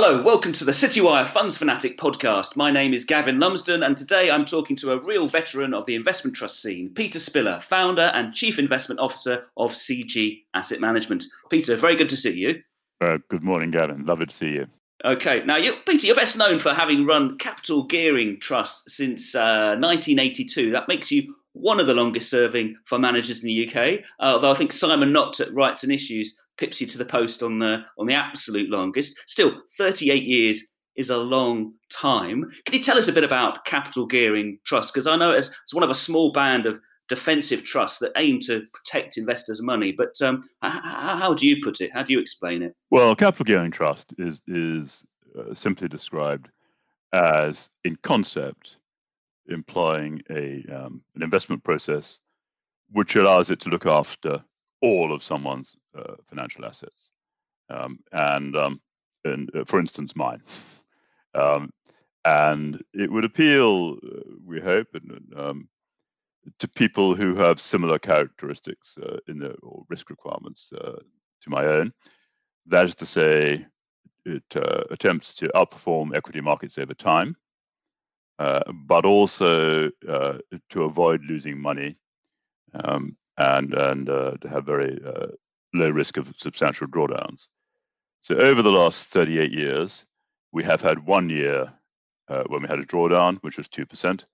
Hello, welcome to the Citywire Funds Fanatic podcast. My name is Gavin Lumsden, and today I'm talking to a real veteran of the investment trust scene, Peter Spiller, founder and chief investment officer of CG Asset Management. Peter, very good to see you. Uh, good morning, Gavin. Lovely to see you. Okay, now you, Peter, you're best known for having run Capital Gearing Trust since uh, 1982. That makes you one of the longest serving fund managers in the UK. Uh, although I think Simon Knott at Rights and Issues pips you to the post on the on the absolute longest. Still, 38 years is a long time. Can you tell us a bit about Capital Gearing Trust? Because I know it's, it's one of a small band of defensive trusts that aim to protect investors' money. But um, how, how, do you put it? How do you explain it? Well, Capital Gearing Trust is is uh, simply described as, in concept, implying a um, an investment process which allows it to look after all of someone's financial assets, um, and um, and uh, for instance, mine. Um, and it would appeal, uh, we hope, and, um, to people who have similar characteristics uh, in their or risk requirements uh, to my own. That is to say, it uh, attempts to outperform equity markets over time, but also to avoid losing money um, and and uh, to have very uh, low risk of substantial drawdowns. So over the last 38 years, we have had one year uh, when we had a drawdown, which was two percent.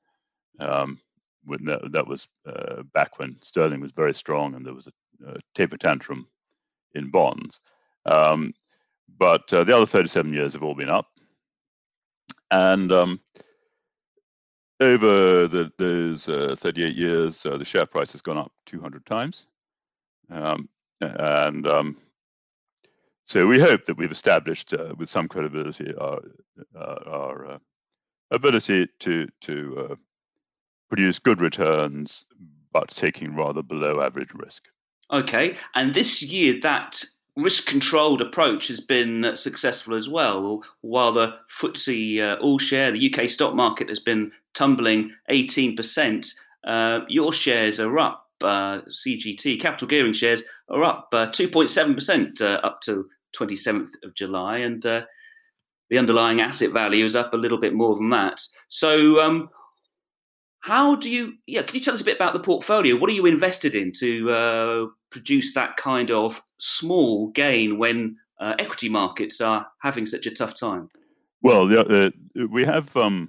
Um, when that, that was uh, back when sterling was very strong and there was a, a taper tantrum in bonds. Um, but uh, the other 37 years have all been up, and um, over the, those uh, 38 years, uh, the share price has gone up 200 times. Um, and um, so we hope that we've established uh, with some credibility our, uh, our uh, ability to, to uh, produce good returns, but taking rather below average risk. Okay. And this year, that risk controlled approach has been successful as well. While the FTSE uh, All Share, the UK stock market, has been tumbling 18%, uh, your shares are up. Uh, CGT capital gearing shares are up 2.7% uh, uh, up to 27th of July, and uh, the underlying asset value is up a little bit more than that. So, um, how do you? Yeah, can you tell us a bit about the portfolio? What are you invested in to uh, produce that kind of small gain when uh, equity markets are having such a tough time? Well, uh, we have um,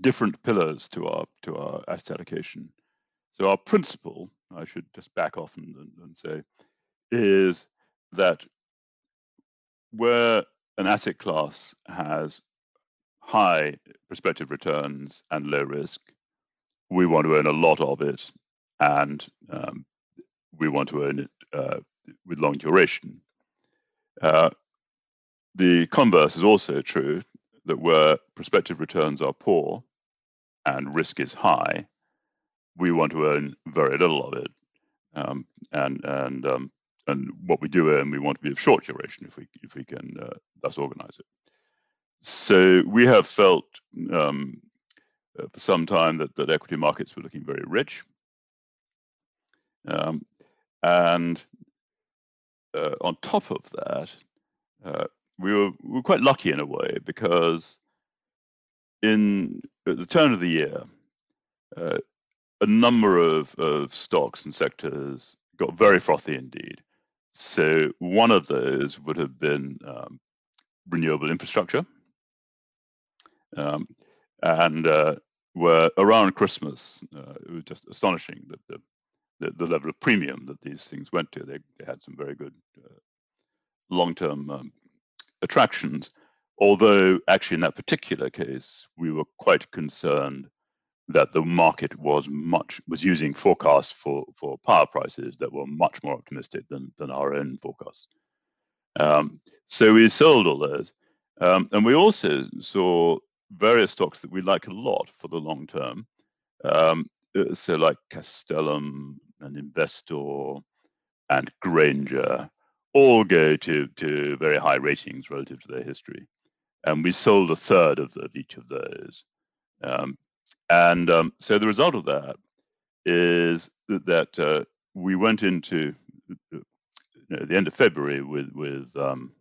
different pillars to our to our asset allocation. So our principle, I should just back off and, and, and say, is that where an asset class has high prospective returns and low risk, we want to own a lot of it, and um, we want to own it uh, with long duration. Uh, the converse is also true that where prospective returns are poor and risk is high, we want to earn very little of it. Um, and and um, and what we do earn, we want to be of short duration if we if we can uh, thus organize it. So we have felt um, uh, for some time that, that equity markets were looking very rich. Um, and uh, on top of that, uh, we, were, we were quite lucky in a way because in at the turn of the year, uh, a number of, of stocks and sectors got very frothy indeed. So one of those would have been um, renewable infrastructure. Um, and uh, were around Christmas. Uh, it was just astonishing that the, the, the, level of premium that these things went to. They, they had some very good uh, long term um, attractions. Although, actually, in that particular case, we were quite concerned that the market was much was using forecasts for, for power prices that were much more optimistic than, than our own forecasts. Um, so we sold all those. Um, and we also saw various stocks that we like a lot for the long term. Um, uh, so, like Castellum and Investor and Grainger all go to, to very high ratings relative to their history. And we sold a third of, of each of those. Um, and um, so the result of that is that uh, we went into uh, you know, the end of February with, with um,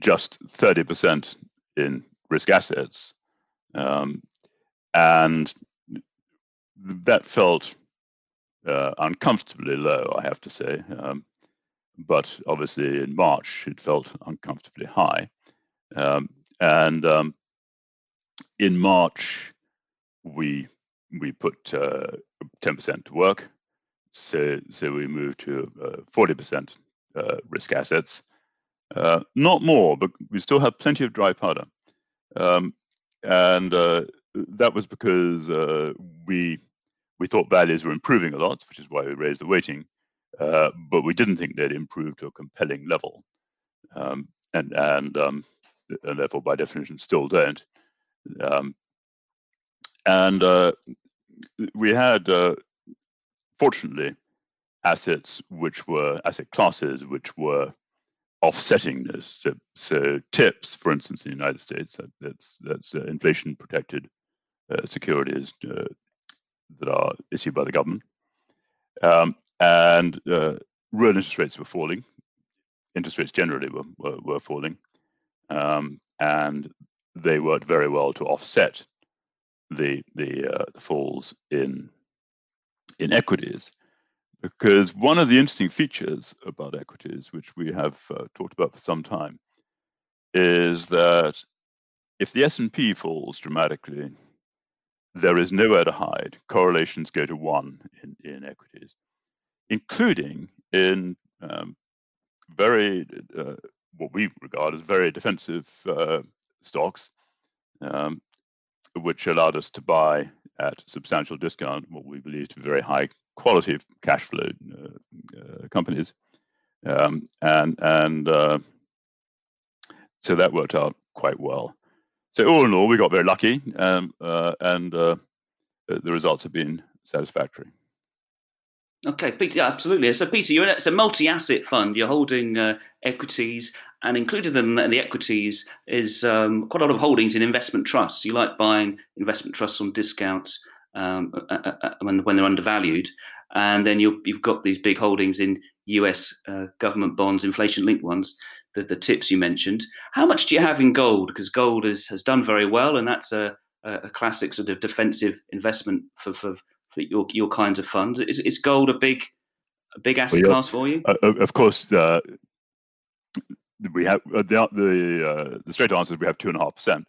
just 30% in risk assets. Um, and that felt uh, uncomfortably low, I have to say. Um, but obviously, in March, it felt uncomfortably high. Um, and um, in March, we we put uh, 10% to work. So, so we moved to uh, 40% uh, risk assets. Uh, not more, but we still have plenty of dry powder. Um, and uh, that was because uh, we we thought values were improving a lot, which is why we raised the weighting. but we didn't think they'd improve to a compelling level, um, and and um, and therefore by definition still don't. Um, and uh, we had, uh, fortunately, assets which were asset classes which were offsetting this. So, so tips, for instance, in the United States, that, that's that's uh, inflation protected uh, securities uh, that are issued by the government, um, and uh, real interest rates were falling. Interest rates generally were were, were falling, um, and they worked very well to offset the the, uh, the falls in in equities because one of the interesting features about equities, which we have uh, talked about for some time, is that if the S&P falls dramatically, there is nowhere to hide. Correlations go to one in, in equities, including in um, very uh, what we regard as very defensive uh, stocks, um, which allowed us to buy at substantial discount what we believe to be very high quality of cash flow uh, uh, companies, um, and and uh, so that worked out quite well. So all in all, we got very lucky, um, uh, and uh, the results have been satisfactory. Okay, Peter, yeah, absolutely. So, Peter, you're in, it's a multi-asset fund. You're holding uh, equities, and included in the equities is um, quite a lot of holdings in investment trusts. You like buying investment trusts on discounts um, uh, uh, uh, when, when they're undervalued, and then you have got these big holdings in U.S. Uh, government bonds, inflation-linked ones. The, the tips you mentioned. How much do you have in gold? Because gold is, has done very well, and that's a, a classic sort of defensive investment for, for for your your kinds of funds. Is is gold a big a big asset well, class for you? Uh, of course, uh, we have uh, the the, uh, the straight answer is we have two and a half percent,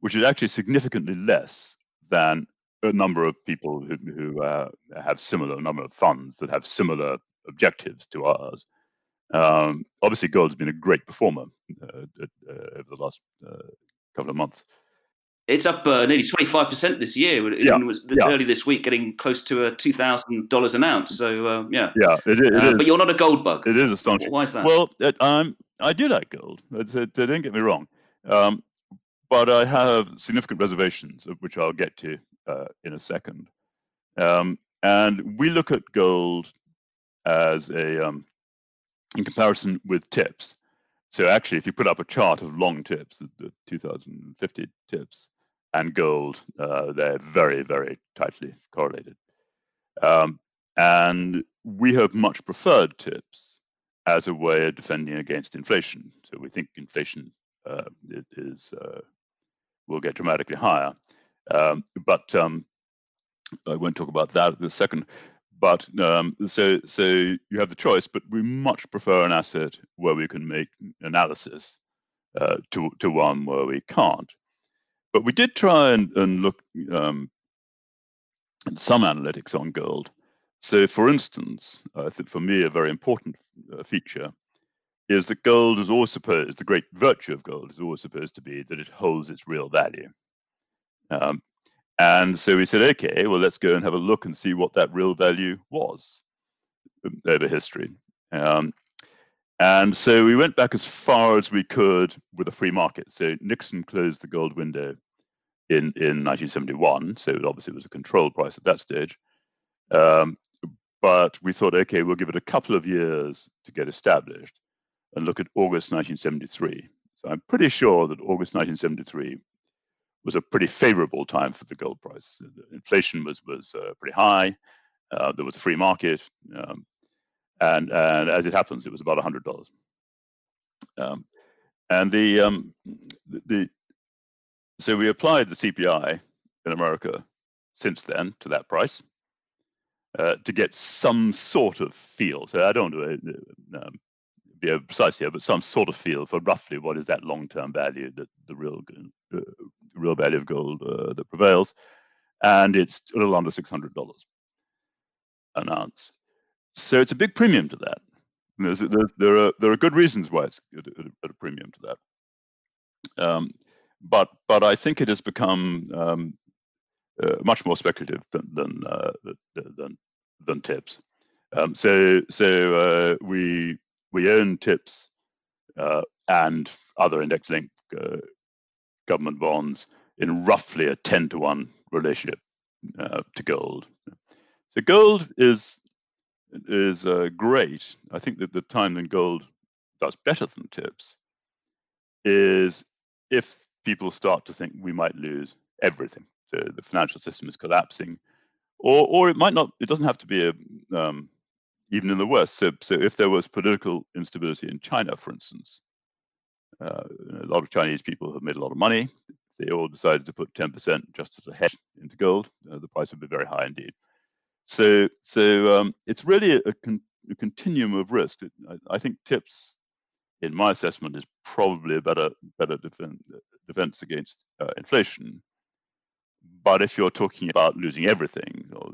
which is actually significantly less than a number of people who who uh, have similar number of funds that have similar objectives to ours. Um, obviously, gold has been a great performer uh, over the last couple of months. It's up uh, nearly twenty five percent this year. It yeah, was yeah. early this week, getting close to a two thousand dollars an ounce. So uh, yeah, yeah, it, it uh, But you're not a gold bug. It is astonishing. Why is that? Well, it, um, I do like gold. don't get me wrong, um, but I have significant reservations, which I'll get to uh, in a second. Um, and we look at gold as a um, in comparison with tips. So actually, if you put up a chart of long tips, the, the 2050 tips, and gold, uh, they're very, very tightly correlated. Um, and we have much preferred TIPS as a way of defending against inflation. So we think inflation uh, is uh, will get dramatically higher. Um, but um, I won't talk about that in a second. But um, so so you have the choice, but we much prefer an asset where we can make analysis uh, to to one where we can't. But we did try and, and look um, some analytics on gold. So, for instance, I think for me a very important uh, feature is that gold is always supposed, the great virtue of gold is always supposed to be that it holds its real value. Um, and so we said, okay, well, let's go and have a look and see what that real value was um, over history. Um, and so we went back as far as we could with a free market. So Nixon closed the gold window in in 1971. So obviously, it was a controlled price at that stage. Um, but we thought, okay, we'll give it a couple of years to get established, and look at August 1973. So I'm pretty sure that August 1973 was a pretty favorable time for the gold price. inflation was was uh, pretty high. Uh, there was a free market, um, and and as it happens, it was about hundred dollars. Um, and the um, the, the so we applied the CPI in America since then to that price uh, to get some sort of feel. So I don't want to uh, um, be precise here, but some sort of feel for roughly what is that long-term value that the real uh, real value of gold uh, that prevails, and it's a little under six hundred dollars an ounce. So it's a big premium to that. There's, there, there are there are good reasons why it's at a, at a premium to that. Um, but but I think it has become um, uh, much more speculative than than uh, than, than tips. Um, so so uh, we we own tips uh, and other index linked uh, government bonds in roughly a ten to one relationship uh, to gold. So gold is is great. I think that the time when gold does better than tips is if people start to think we might lose everything. So the financial system is collapsing, or or it might not. It doesn't have to be a um, even in the worst. So so if there was political instability in China, for instance, uh, a lot of Chinese people have made a lot of money. They all decided to put ten percent just as a hedge into gold, uh, the price would be very high indeed. So so um, it's really a, con- a, continuum of risk. It, I, I, think tips, in my assessment, is probably a better better defense, defense against uh, inflation but if you're talking about losing everything or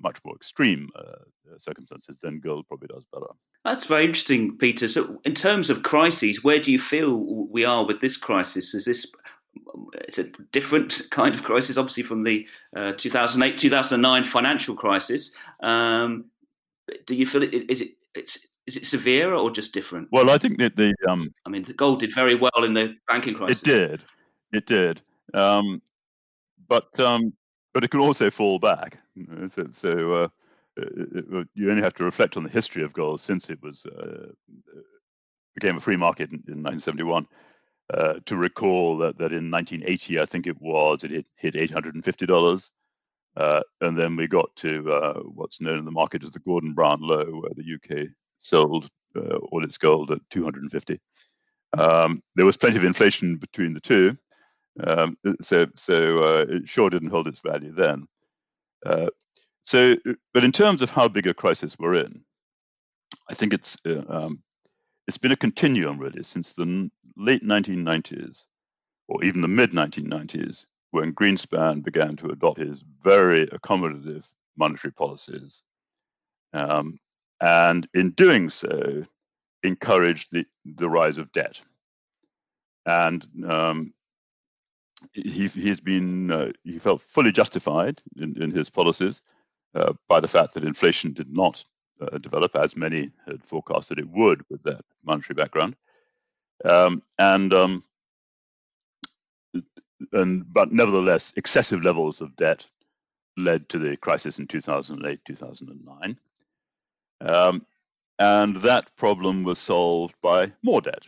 much more extreme uh, uh, circumstances, then gold probably does better. That's very interesting, Peter. So, in terms of crises, where do you feel we are with this crisis? Is this it's a different kind of crisis, obviously, from the uh, 2008 2009 financial crisis. Um, do you feel it? Is it it's is it severe or just different? Well, I think that the um, I mean, the gold did very well in the banking crisis. It did, it did. Um, but um, but it can also fall back. So, so uh, it, it, you only have to reflect on the history of gold since it was uh, became a free market in, in 1971 uh, to recall that, that in 1980, I think it was, it hit, hit $850. Uh, and then we got to uh, what's known in the market as the Gordon Brown low, where the UK sold uh, all its gold at 250. Um, there was plenty of inflation between the two, um, so so uh, it sure didn't hold its value then. Uh, so, but in terms of how big a crisis we're in, I think it's uh, um, it's been a continuum really since the late 1990s, or even the mid 1990s, when Greenspan began to adopt his very accommodative monetary policies, um, and in doing so, encouraged the the rise of debt. And um, he he's been uh, he felt fully justified in, in his policies uh, by the fact that inflation did not uh, develop as many had forecasted it would with that monetary background, um, and um, and but nevertheless, excessive levels of debt led to the crisis in 2008 2009, um, and that problem was solved by more debt.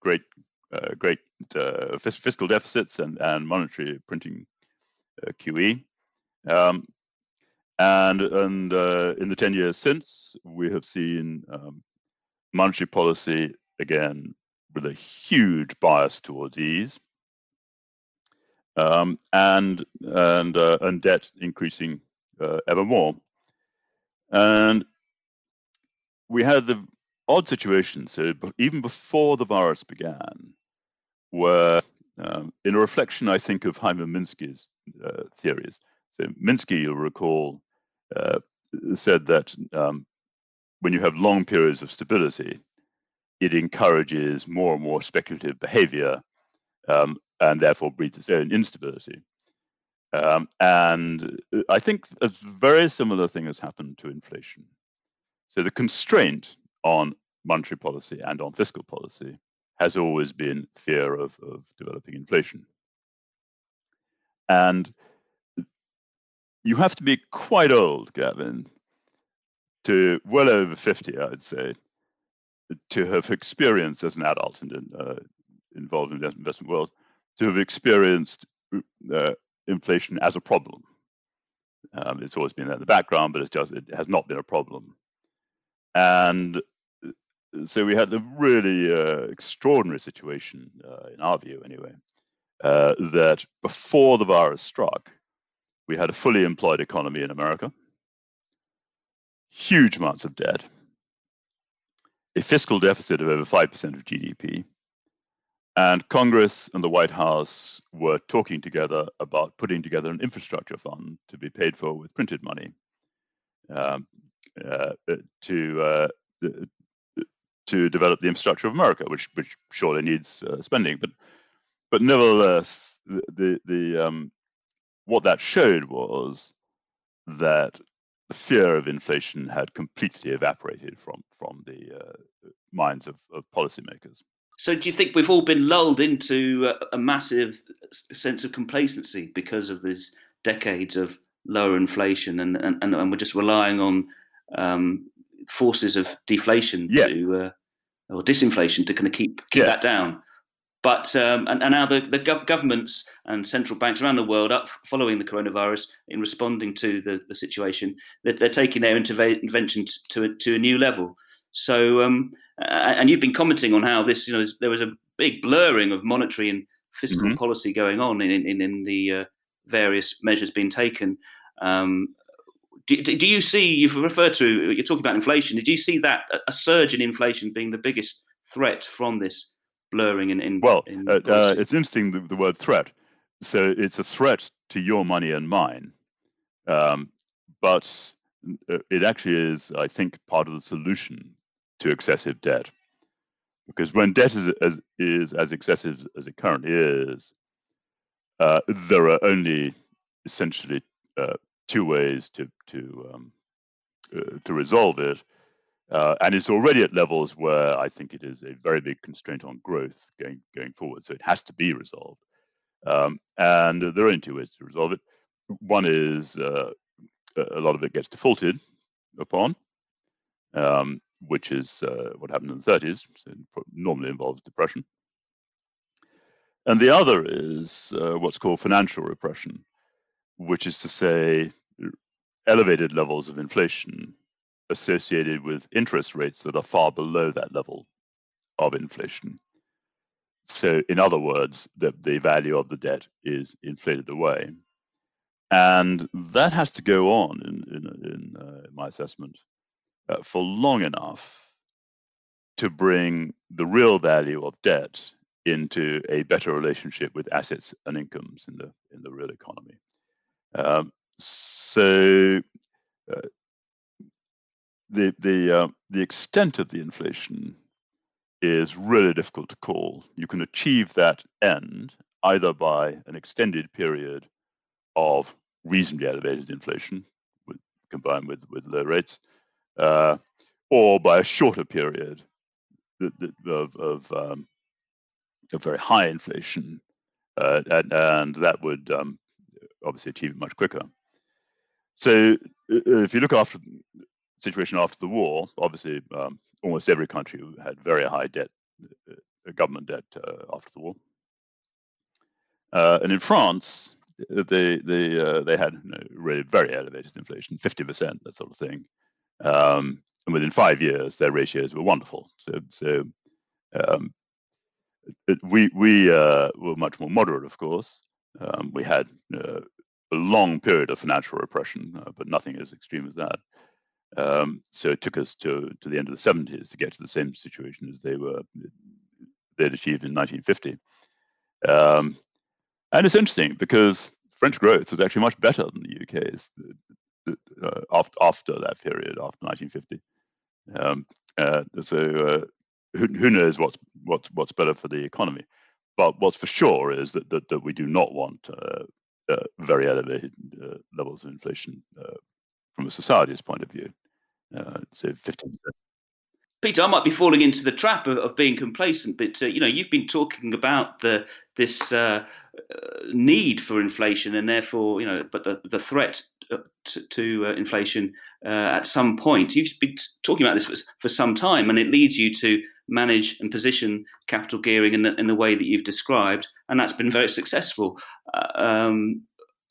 Great great uh, fiscal deficits and, and monetary printing uh, QE. Um, and and in the 10 years since, we have seen um, monetary policy again with a huge bias towards ease. Um, and and uh, and debt increasing uh, ever more. And we had the odd situation. So even before the virus began, were um, in a reflection, I think, of Hyman Minsky's uh, theories. So Minsky, you'll recall, uh, said that um, when you have long periods of stability, it encourages more and more speculative behavior um, and therefore breeds its own instability. Um, and I think a very similar thing has happened to inflation. So the constraint on monetary policy and on fiscal policy has always been fear of, of developing inflation. And you have to be quite old, Gavin, to well over 50, I'd say, to have experienced as an adult and uh, involved in the investment world, to have experienced uh, inflation as a problem. Um, it's always been in the background, but it's just it has not been a problem. And so we had the really uh, extraordinary situation, uh, in our view anyway, uh, that before the virus struck, we had a fully employed economy in America, huge amounts of debt, a fiscal deficit of over 5% of GDP, and Congress and the White House were talking together about putting together an infrastructure fund to be paid for with printed money um, uh, to uh, to develop the infrastructure of America, which which surely needs uh, spending. But but nevertheless, the the, the um, what that showed was that the fear of inflation had completely evaporated from from the uh, minds of, of policymakers. So, do you think we've all been lulled into a, a massive sense of complacency because of these decades of lower inflation, and and, and we're just relying on um, forces of deflation yeah. to uh, or disinflation to kind of keep keep that down? But um, and, and, now the, the governments and central banks around the world, up following the coronavirus, in responding to the, the situation, they're, they're taking their intervention to a, to a new level. So, um, and you've been commenting on how this, you know, there was a big blurring of monetary and fiscal mm-hmm. policy going on in in, in the uh, various measures being taken. Um, do, do, you see? You've referred to you're talking about inflation. Did you see that a surge in inflation being the biggest threat from this blurring in. in well, in uh, uh, it's interesting the, the, word threat. So it's a threat to your money and mine, um, but uh, it actually is, I think, part of the solution to excessive debt. Because when debt is as is as excessive as it currently is, uh, there are only essentially uh, two ways to to um, uh, to resolve it. Uh, and it's already at levels where I think it is a very big constraint on growth going going forward. So it has to be resolved. Um, and there are only two ways to resolve it. One is uh, a lot of it gets defaulted upon, um, which is uh, what happened in the 30s. So normally involves depression. And the other is uh, what's called financial repression, which is to say elevated levels of inflation associated with interest rates that are far below that level of inflation. So, in other words, the, the value of the debt is inflated away. And that has to go on, in, in, in uh, my assessment, uh, for long enough to bring the real value of debt into a better relationship with assets and incomes in the in the real economy. Um, so uh, the the uh, the extent of the inflation is really difficult to call. You can achieve that end either by an extended period of reasonably elevated inflation, with, combined with with low rates, uh, or by a shorter period of of, um, of very high inflation, uh, and, and, that would um, obviously achieve it much quicker. So if you look after the situation after the war, obviously, um, almost every country had very high debt, uh, government debt uh, after the war. Uh, and in France, they they uh, they had you know, really very elevated inflation, fifty percent, that sort of thing. Um, and within five years, their ratios were wonderful. So so um, it, we we uh, were much more moderate, of course. Um, we had uh, a long period of financial repression, but nothing as extreme as that. Um, so it took us to, to the end of the 70s to get to the same situation as they were they'd achieved in 1950. Um, and it's interesting because French growth was actually much better than the UK's uh, after, after that period, after 1950. Um, uh, so uh, who, who knows what's, what's, what's better for the economy? But what's for sure is that, that, that we do not want uh, uh, very elevated uh, levels of inflation from a society's point of view. Uh, so 15%. Peter, I might be falling into the trap of, of being complacent, but uh, you know, you've been talking about the this uh, uh need for inflation, and therefore, you know, but the, the threat uh, to, to uh, inflation at some point. You've been talking about this for, for, some time, and it leads you to manage and position capital gearing in the, in the way that you've described, and that's been very successful. Um,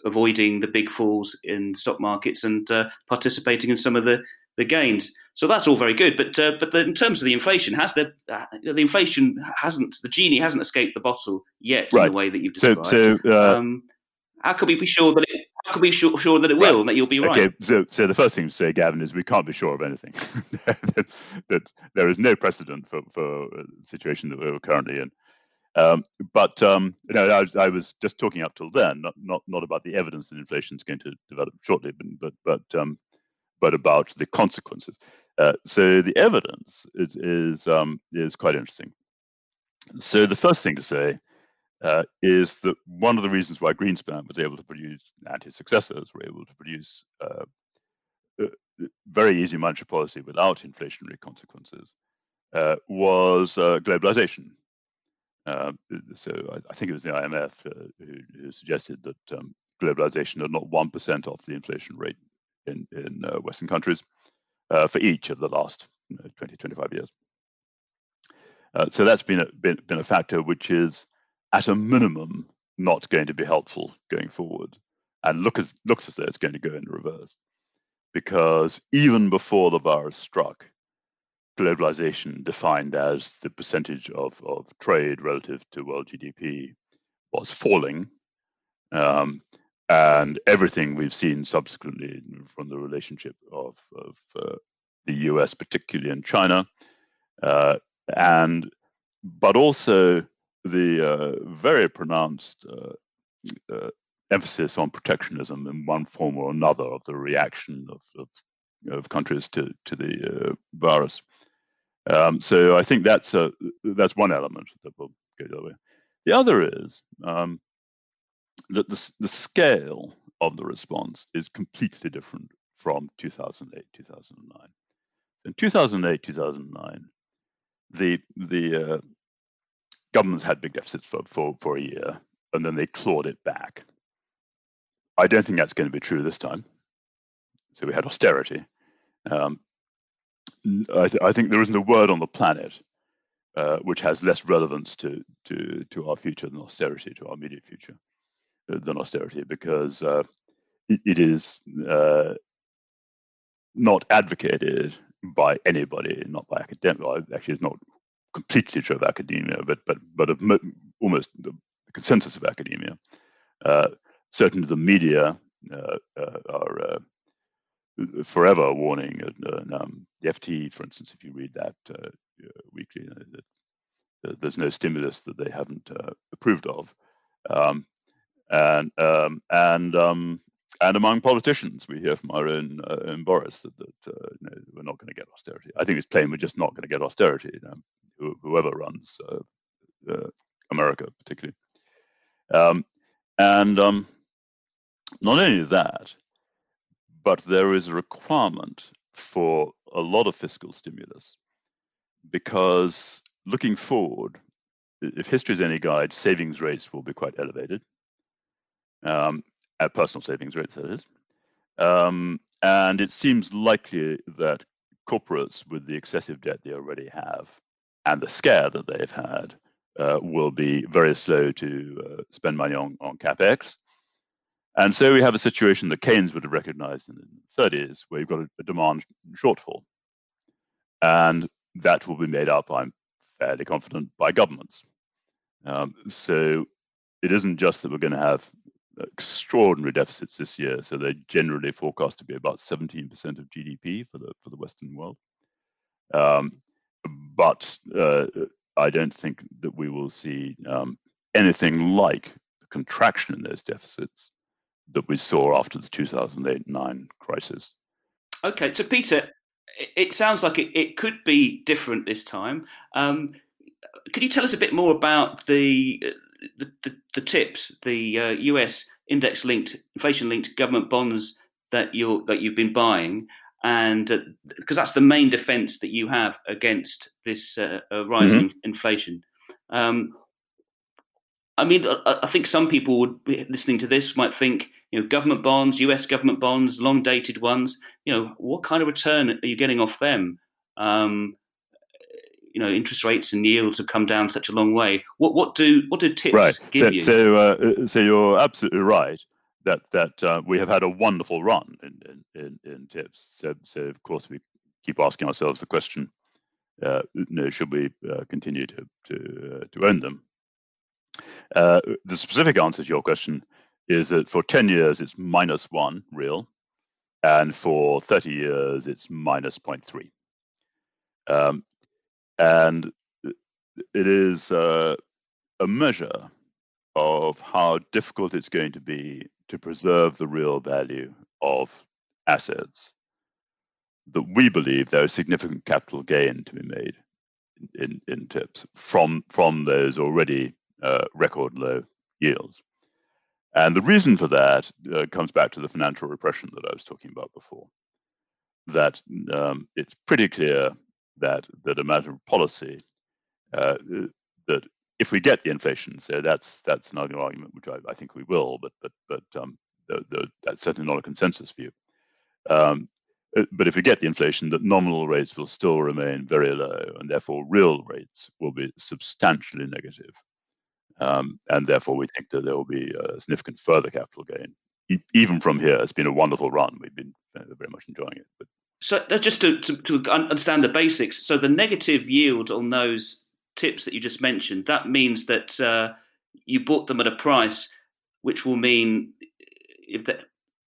avoiding the big falls in stock markets and uh, participating in some of the, the gains. So that's all very good, but uh, but the, in terms of the inflation, has the uh, the inflation hasn't the genie hasn't escaped the bottle yet right. in the way that you've described. So, so uh, um, how can we be sure that it can we be sure, sure that it will and that you'll be right? Okay, so so the first thing to say, Gavin, is we can't be sure of anything. that, that, there is no precedent for for the situation that we're currently in. Um, but um, you know, I, I, was just talking up till then, not not not about the evidence that inflation is going to develop shortly, but but but, um, but about the consequences. Uh, so the evidence is is, um, is quite interesting. So the first thing to say uh, is that one of the reasons why Greenspan was able to produce and his successors were able to produce uh, uh very easy monetary policy without inflationary consequences uh, was uh, globalization. So I, I, think it was the IMF who, who, suggested that um, globalization had not one percent off the inflation rate in in Western countries for each of the last you know, 20, 25 years. Uh, so that's been a, been, been a factor which is at a minimum not going to be helpful going forward, and look as looks as though it's going to go in reverse, because even before the virus struck, globalization defined as the percentage of, of trade relative to world GDP was falling. Um, and everything we've seen subsequently from the relationship of, of uh, the US, particularly in China, uh, and but also the uh, very pronounced uh, uh, emphasis on protectionism in one form or another of the reaction of, of, of countries to to the uh, virus. Um, so I think that's a, that's one element that will go the other way. The other is um, that the, the scale of the response is completely different from 2008, 2009. In 2008, 2009, the the uh, governments had big deficits for, for, for a year, and then they clawed it back. I don't think that's going to be true this time. So we had austerity. Um, I, th- I, think there isn't a word on the planet uh, which has less relevance to, to, to our future than austerity, to our immediate future, uh, than austerity, because uh, it, it is uh, not advocated by anybody, not by academics. Actually, it's not completely true of academia, but but but of mo- almost the consensus of academia. Uh, certainly, the media uh, are forever warning. And, um, the FT, for instance, if you read that uh, weekly, uh, there's no stimulus that they haven't uh, approved of. Um, and um, and um, and among politicians, we hear from our own, uh, own Boris that, that uh, know, we're not going to get austerity. I think it's plain we're just not going to get austerity. You know, whoever runs uh, America, particularly, um, and um, not only that, but there is a requirement for a lot of fiscal stimulus because looking forward, if history is any guide, savings rates will be quite elevated, um, at personal savings rates, that is. Um, and it seems likely that corporates, with the excessive debt they already have and the scare that they've had, uh, will be very slow to uh, spend money on, on capex and so we have a situation that Keynes would have recognized in the 30s, where you've got a, a demand shortfall. And that will be made up, I'm fairly confident, by governments. Um, so it isn't just that we're going to have extraordinary deficits this year. So they're generally forecast to be about 17% of GDP for the for the Western world. Um, but uh, I don't think that we will see um, anything like contraction in those deficits that we saw after the 2008 9 crisis. Okay, so Peter, it sounds like it, it could be different this time. Um, could you tell us a bit more about the the, the, the tips, the uh, US index linked, inflation linked government bonds that you that you've been buying, and because uh, that's the main defence that you have against this uh, rising mm-hmm. inflation. Um, I mean, I, I, think some people would be listening to this might think, you know, government bonds, U.S. government bonds, long dated ones. You know, what kind of return are you getting off them? Um, you know, interest rates and yields have come down such a long way. What what do what do tips right. give so, you? So uh, so you're absolutely right that that uh, we have had a wonderful run in in, in, in tips. So so of course we keep asking ourselves the question: uh, you know, should we uh, continue to to uh, to own them? Uh, the specific answer to your question is that for 10 years it's minus one real, and for 30 years it's minus 0.3. Um, and it is uh, a measure of how difficult it's going to be to preserve the real value of assets that we believe there is significant capital gain to be made in, in, tips from from those already uh, record low yields. And the reason for that uh, comes back to the financial repression that I was talking about before. That um, it's pretty clear that that a matter of policy uh, that if we get the inflation, so that's that's another argument which I, I think we will, but but but um, the, the, that's certainly not a consensus view. Um, uh, but if we get the inflation, that nominal rates will still remain very low, and therefore real rates will be substantially negative. Um, and therefore, we think that there will be a significant further capital gain. E- even from here, it's been a wonderful run. We've been uh, very much enjoying it. But so just to, to, to, understand the basics, so the negative yield on those tips that you just mentioned, that means that uh, you bought them at a price which will mean if the,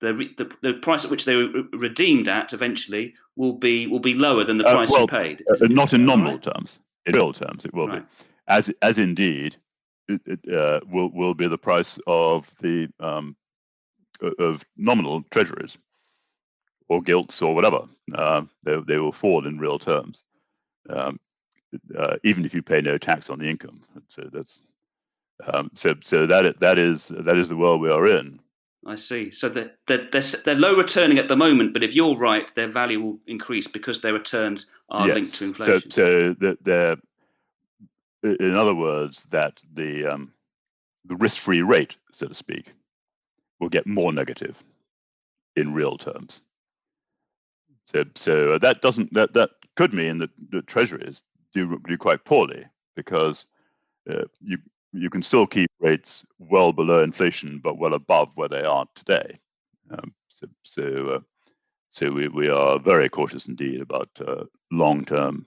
the, the, the price at which they were redeemed at eventually will be will be lower than the uh, price uh, well, you paid. Uh, not in nominal right? terms. In real terms, it will right. be. As as indeed, it, it uh, will will be the price of the um, of nominal treasuries or gilts or whatever. Uh, they they will fall in real terms. Um, uh, even if you pay no tax on the income. So that's um, so so that that is that is the world we are in. I see. So they're, they're, they're, they're, low returning at the moment, but if you're right, their value will increase because their returns are yes. linked to inflation. So, so they're, in other words, that the um, the risk-free rate, so to speak, will get more negative in real terms. So, so that doesn't that that could mean that the treasuries do do quite poorly because uh, you you can still keep rates well below inflation, but well above where they are today. Um, so so, uh, so we, we are very cautious indeed about uh, long-term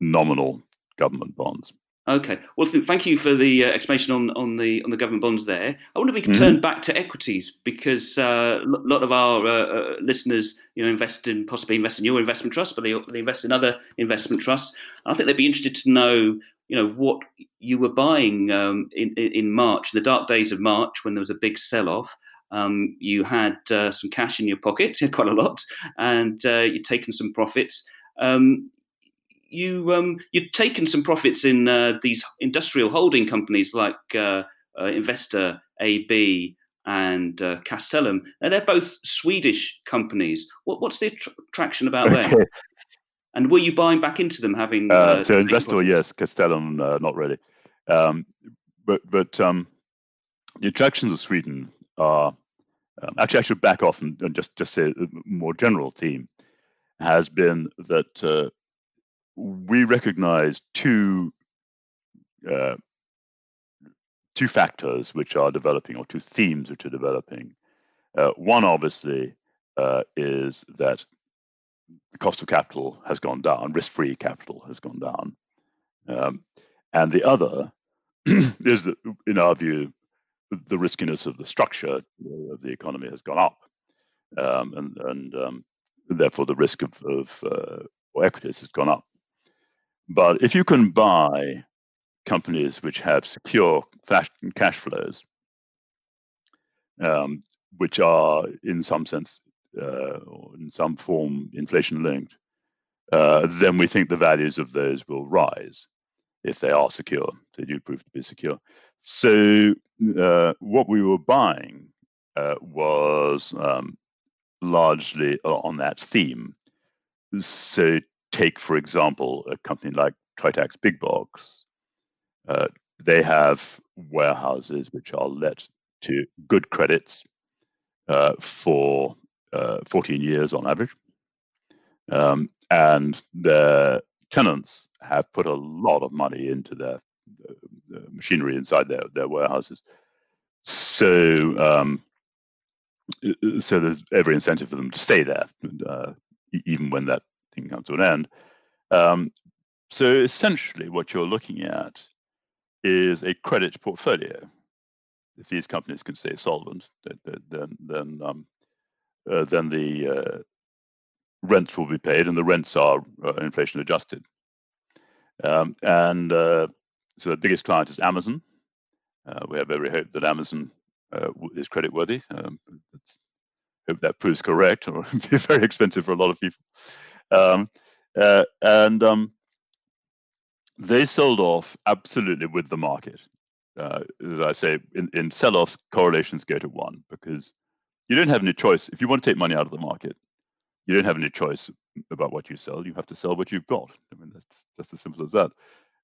nominal government bonds. Okay. Well, th- thank you for the uh, explanation on, on the on the government bonds there. I wonder if we can mm-hmm. turn back to equities because uh, a lot of our uh, uh, listeners, you know, invest in possibly invest in your investment trust, but they, they invest in other investment trusts. I think they'd be interested to know, you know, what you were buying um, in in March, the dark days of March, when there was a big sell off. Um, you had uh, some cash in your pocket, quite a lot, and uh, you'd taken some profits. Um, you um, you'd taken some profits in uh, these industrial holding companies like uh, uh, Investor AB and uh, Castellum. Now they're both Swedish companies. What, what's the attraction about okay. them? And were you buying back into them, having uh, uh, so Investor? Yes, Castellum, not really. Um, but but um, the attractions of Sweden are um, actually I should back off and, and, just just say a more general theme has been that uh, we recognize two uh, two factors which are developing, or two themes which are developing. Uh, one, obviously, uh, is that the cost of capital has gone down, risk-free capital has gone down, um, and the other is that, in our view, the riskiness of the structure of the economy has gone up, um, and and um, therefore the risk of, of uh, equities has gone up. But if you can buy companies which have secure cash flows, um, which are in some sense uh, in some form inflation linked, uh, then we think the values of those will rise if they are secure. They do prove to be secure. So uh, what we were buying uh, was um, largely on that theme. So take, for example, a company like Tritax Big Box. Uh, they have warehouses which are let to good credits uh, for uh, 14 years on average. Um, and their tenants have put a lot of money into their uh, machinery inside their, their warehouses. So, um, so there's every incentive for them to stay there, uh, even when that thing comes to an end. Um, so essentially, what you're looking at is a credit portfolio. If these companies can stay solvent, then then um, uh, then the uh, rents will be paid, and the rents are uh, inflation adjusted. Um, and uh, so the biggest client is Amazon. Uh, we have every hope that Amazon uh, is creditworthy. Um, hope that proves correct, or be very expensive for a lot of people. Um, and um, they sold off absolutely with the market. Uh, as I say, in, in sell offs, correlations go to one because you don't have any choice. If you want to take money out of the market, you don't have any choice about what you sell. You have to sell what you've got. I mean, that's just as simple as that.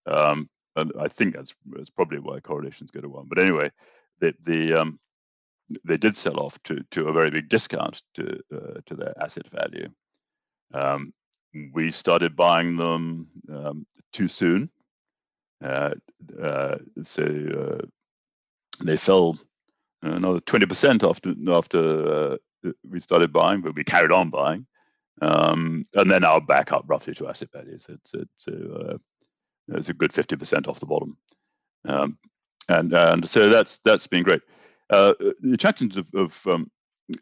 Um, and I think that's, that's probably why correlations go to one. But anyway, the, the um, they did sell off to, to a very big discount to uh, to their asset value. Um, we started buying them um, too soon. Uh, uh, so uh, they fell another 20% after after uh, we started buying, but we carried on buying. Um, and then now back up roughly to asset values. It's it's a, uh, it's a good 50% off the bottom. Um, and and so that's that's been great. Uh, the attractions of of, um,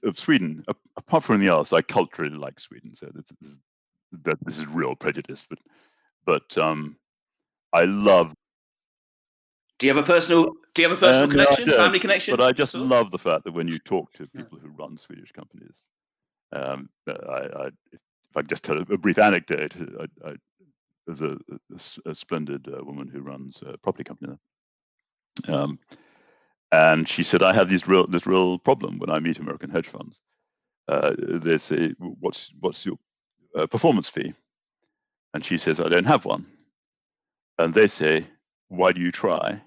of Sweden, apart from anything else, I culturally like Sweden. So this, is that this is real prejudice, but but um, I love. Do you have a personal? Do you have a personal connection, no, family connection? But I just love the fact that when you talk to people who run Swedish companies, um, I, I, if I can just tell a, brief anecdote, I, I, there's a, a, a splendid uh, woman who runs a property company. Um, and she said, "I have this real this real problem when I meet American hedge funds. Uh, they say, what's what's your a performance fee. And she says, I don't have one. And they say, Why do you try?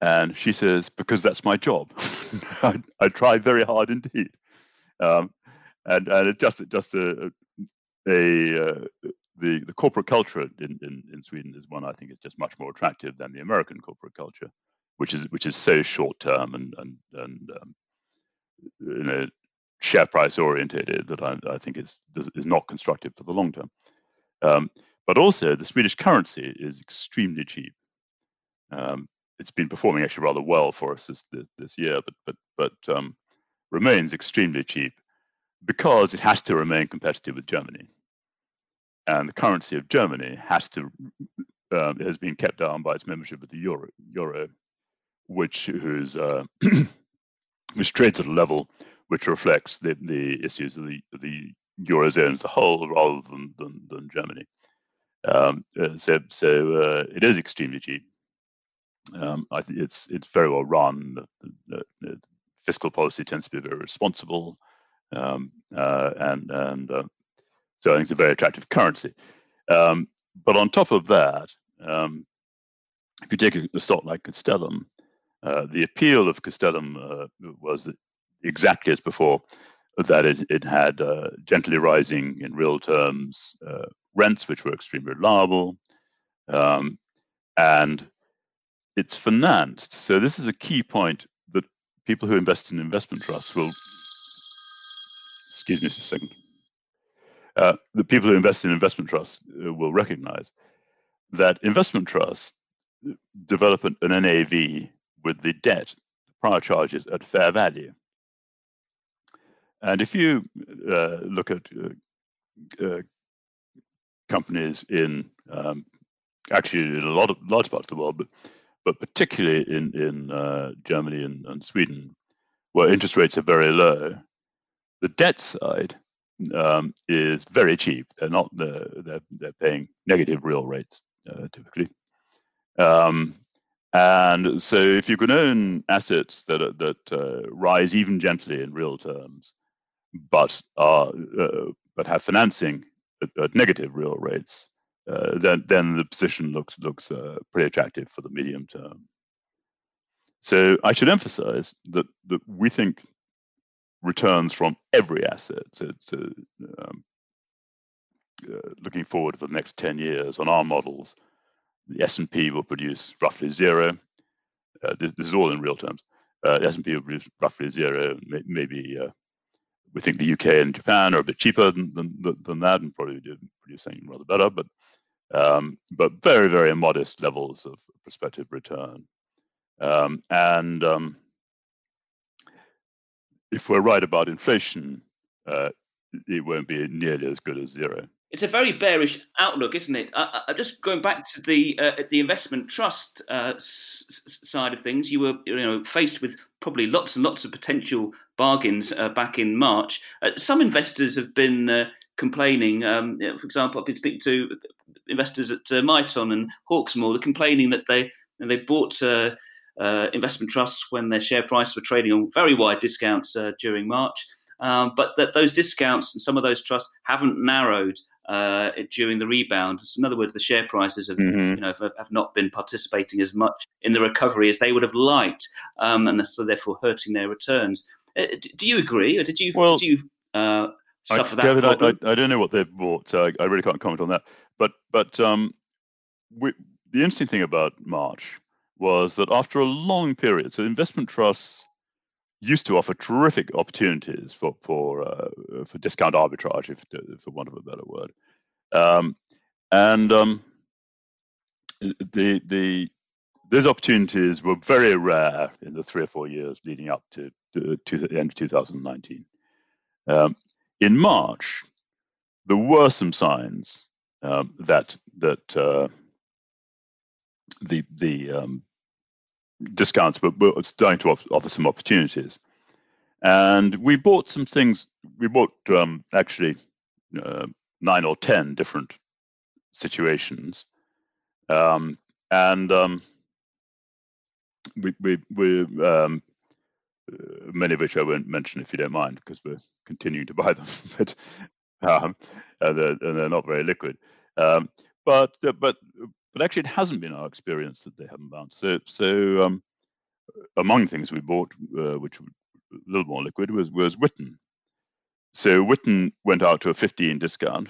And she says, Because that's my job. I, I, try very hard indeed. Um, and and it just just a, a uh, the the corporate culture in, in, in Sweden is one I think is just much more attractive than the American corporate culture, which is which is so short term and and and um, you know share price orientated that I, I, think is is not constructive for the long term. Um, but also, the Swedish currency is extremely cheap. Um, it's been performing actually rather well for us this this, this year, but but but um, remains extremely cheap because it has to remain competitive with Germany, and the currency of Germany has to um, has been kept down by its membership of the euro, euro which whose uh, which trades at a level which reflects the, the issues of the, the eurozone as a whole rather than than, than Germany. Um, uh, so so uh, it is extremely cheap. Um, I think it's it's very well run. The, the, the, fiscal policy tends to be very responsible, um, uh, and and uh, so I think it's a very attractive currency. Um, but on top of that, um, if you take a, stock like Castellum, uh, the appeal of Castellum uh, was that exactly as before, that it, it had uh, gently rising in real terms uh, rents, which were extremely reliable, um, and it's financed. So this is a key point that people who invest in investment trusts will. Excuse me just a second. Uh, the people who invest in investment trusts uh, will recognize that investment trusts develop an, an NAV with the debt prior charges at fair value. And if you uh, look at uh, uh, companies in um, actually in a lot of large parts of the world, but but particularly in in uh, Germany and, and, Sweden, where interest rates are very low, the debt side um, is very cheap. They're not they're they're paying negative real rates uh, typically. Um, and so, if you can own assets that that uh, rise even gently in real terms, but are uh, but have financing at, at negative real rates, uh, then then the position looks looks uh, pretty attractive for the medium term. So I should emphasize that that we think returns from every asset. So, so um, uh, looking forward for the next ten years on our models, the S and P will produce roughly zero. Uh, this, this, is all in real terms. Uh, the S and P will produce roughly zero, may, maybe uh, we think the UK and Japan are a bit cheaper than than, than that, and probably producing rather better, but um, but very very modest levels of prospective return. Um, and um, if we're right about inflation, uh, it won't be nearly as good as zero. It's a very bearish outlook, isn't it? I, am just going back to the uh, the investment trust uh, s- side of things. You were you know faced with probably lots and lots of potential bargains uh, back in March. Uh, some investors have been uh, complaining. Um, you know, for example, I've been speaking to investors at uh, Miton and Hawksmoor. They're complaining that they they bought. investment trusts when their share prices were trading on very wide discounts during March, um, but that those discounts and some of those trusts haven't narrowed uh, during the rebound. So in other words, the share prices have, mm-hmm. you know, have, have, not been participating as much in the recovery as they would have liked, um, and so therefore hurting their returns. Uh, do you agree, or did you well, did you uh, suffer I, that? David, I, I, I, don't know what they've bought. So I, really can't comment on that. But but um, we, the interesting thing about March was that after a long period, so investment trusts used to offer terrific opportunities for for uh, for discount arbitrage, if for want of a better word. Um, and um, the the those opportunities were very rare in the three or four years leading up to, the end of 2019. Um, in March, there were some signs um, that that uh, the the um, discounts, but we're starting to offer some opportunities. And we bought some things. We bought um, actually uh, nine or ten different situations, um, and um, we we we um, uh, many of which I won't mention if you don't mind, because we're continuing to buy them, but um, and they're, and they're not very liquid. Um, but uh, but but actually, it hasn't been our experience that they haven't bounced. So, so um, among things we bought, uh, which were a little more liquid, was was Witan. So Witan went out to a 15 discount.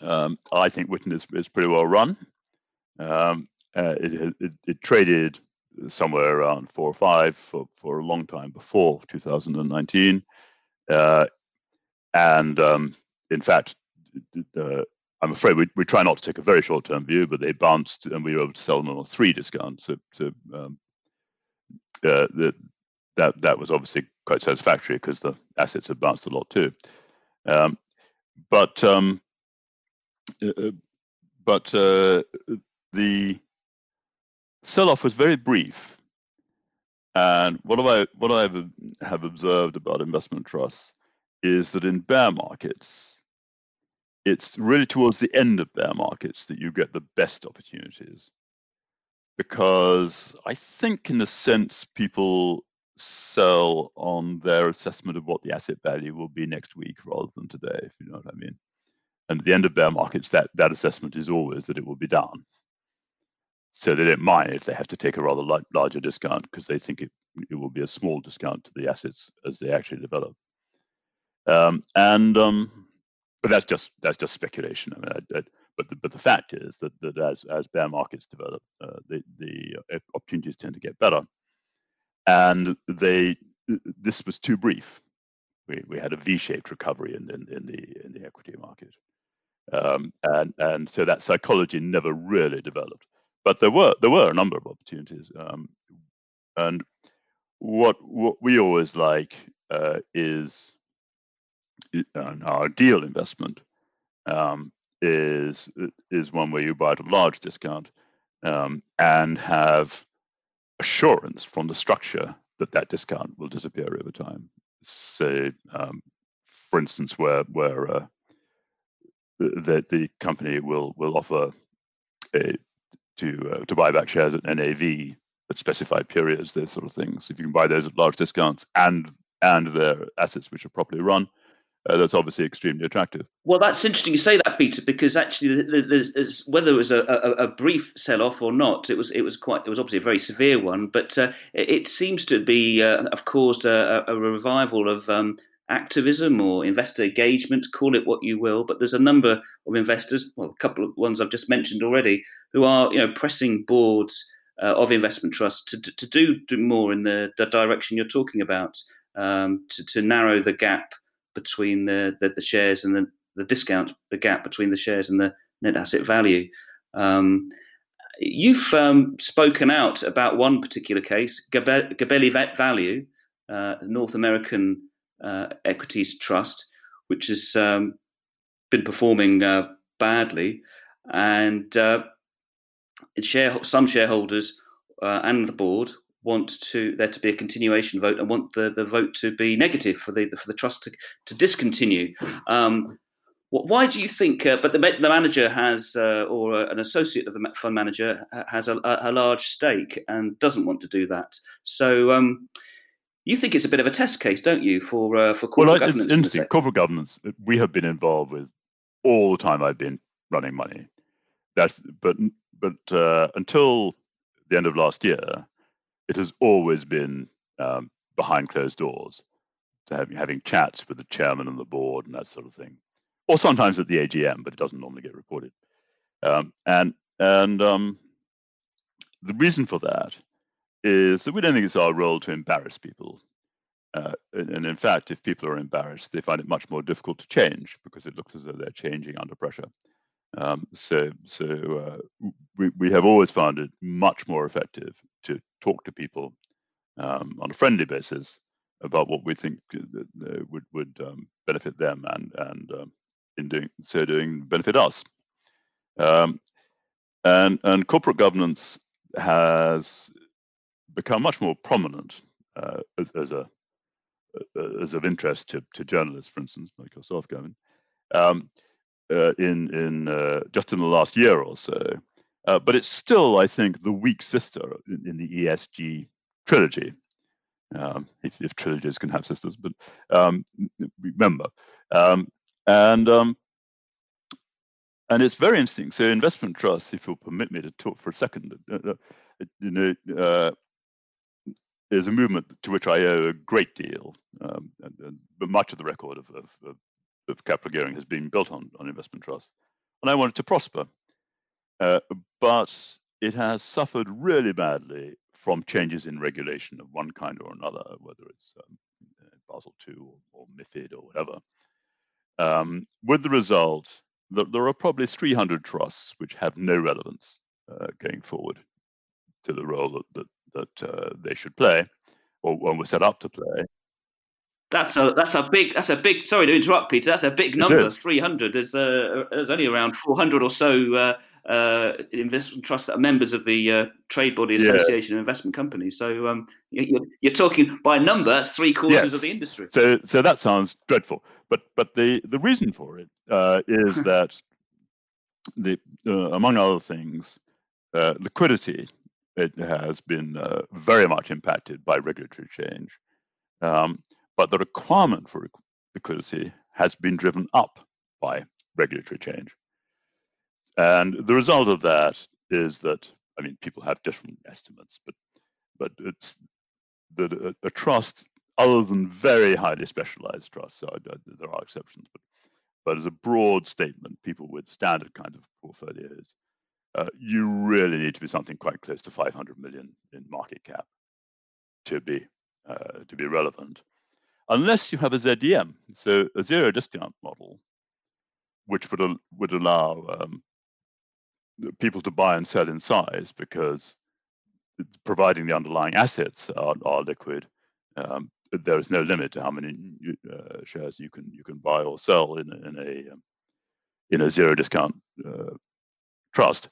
Um, I think Witan is, is pretty well run. Um, uh, it, it, it, traded somewhere around four or five for, for a long time before 2019. Uh, and um, in fact, I'm afraid we, we try not to take a very short term view, but they bounced and we were able to sell them on a three discount. So, um, uh, the, that that was obviously quite satisfactory because the assets have bounced a lot too. Um, but um, uh, uh but uh, the sell-off was very brief, and what I what I have observed about investment trusts is that in bear markets it's really towards the end of bear markets that you get the best opportunities. Because I think, in a sense, people sell on their assessment of what the asset value will be next week rather than today, if you know what I mean. And at the end of bear markets, that, that assessment is always that it will be down. So they don't mind if they have to take a rather larger discount because they think it, it will be a small discount to the assets as they actually develop. Um, and um, but that's just that's just speculation. I mean, I, I, but the, but the fact is that, that as as bear markets develop, uh, the the uh, opportunities tend to get better, and they this was too brief. We we had a V-shaped recovery in, in, in the in the equity market, um, and and so that psychology never really developed. But there were there were a number of opportunities, um, and what what we always like uh, is an ideal investment um, is is one where you buy at a large discount um, and have assurance from the structure that that discount will disappear over time. Say, um, for instance, where where uh, the the company will will offer a to uh, to buy back shares at NAV at specified periods, those sort of things. If you can buy those at large discounts and and their assets which are properly run, uh, that's obviously extremely attractive. Well, that's interesting you say that, Peter, because actually, whether it was a, a, a brief sell-off or not, it was it was quite it was obviously a very severe one. But uh, it, seems to be uh, have caused a, a revival of um, activism or investor engagement, call it what you will. But there's a number of investors, well, a couple of ones I've just mentioned already, who are you know pressing boards uh, of investment trusts to, to do, do more in the, the direction you're talking about. um, to, to narrow the gap between the, the, the, shares and the, the discount, the gap between the shares and the net asset value. Um, you've um, spoken out about one particular case, Gabelli Value, uh, North American uh, Equities Trust, which has um, been performing uh, badly, and uh, share, some shareholders uh, and the board want to there to be a continuation vote and want the, the vote to be negative for the for the trust to, to discontinue. Um, why do you think? Uh, but the, the manager has, uh, or an associate of the fund manager has a, a, large stake and doesn't want to do that. So um, you think it's a bit of a test case, don't you, for uh, for corporate well, governance? It's interesting. In corporate governance, we have been involved with all the time I've been running money. That's but but uh, until the end of last year, it has always been um, behind closed doors, to having having chats with the chairman and the board and that sort of thing, or sometimes at the AGM, but it doesn't normally get reported. Um, and and um, the reason for that is that we don't think it's our role to embarrass people. Uh, and in fact, if people are embarrassed, they find it much more difficult to change because it looks as though they're changing under pressure. Um, so, so uh, we we have always found it much more effective to talk to people um, on a friendly basis about what we think would would um, benefit them and and um, in doing so doing benefit us. Um, and and corporate governance has become much more prominent uh, as, as, a as of interest to, to journalists, for instance, like yourself, Gavin. Um, uh, in in uh, just in the last year or so. Uh, but it's still, I think, the weak sister in, in the ESG trilogy. Um, if, if, trilogies can have sisters, but um, remember, um, and um, and it's very interesting. So, investment trusts, if you'll permit me to talk for a second, uh, uh, you know, uh, is a movement to which I owe a great deal. Um, but much of the record of, of, of of capital gearing has been built on, on investment trusts. And I want it to prosper. Uh, but it has suffered really badly from changes in regulation of one kind or another, whether it's um, Basel II or, or, MIFID or whatever, um, with the result that there are probably 300 trusts which have no relevance uh, going forward to the role that, that, that uh, they should play or, or were set up to play. That's a that's a big that's a big. Sorry to interrupt, Peter. That's a big number. Three hundred. There's uh, there's only around four hundred or so uh, uh, investment trusts that are members of the uh, Trade Body Association yes. of Investment Companies. So um, you're, you're, talking by number. That's three quarters yes. of the industry. So so that sounds dreadful. But but the the reason for it uh, is that the uh, among other things, liquidity it has been very much impacted by regulatory change. Um, but the requirement for liquidity has been driven up by regulatory change. And the result of that is that, I mean, people have different estimates, but but it's that a, a trust, other than very highly specialized trusts, so there are exceptions, but but as a broad statement, people with standard kind of portfolios, uh, you really need to be something quite close to 500 million in market cap to be uh, to be relevant unless you have a ZDM, so a zero discount model, which would would allow um, people to buy and sell in size because providing the underlying assets are, are liquid, um, there is no limit to how many uh, shares you can you can buy or sell in in a um, in a zero discount uh, trust.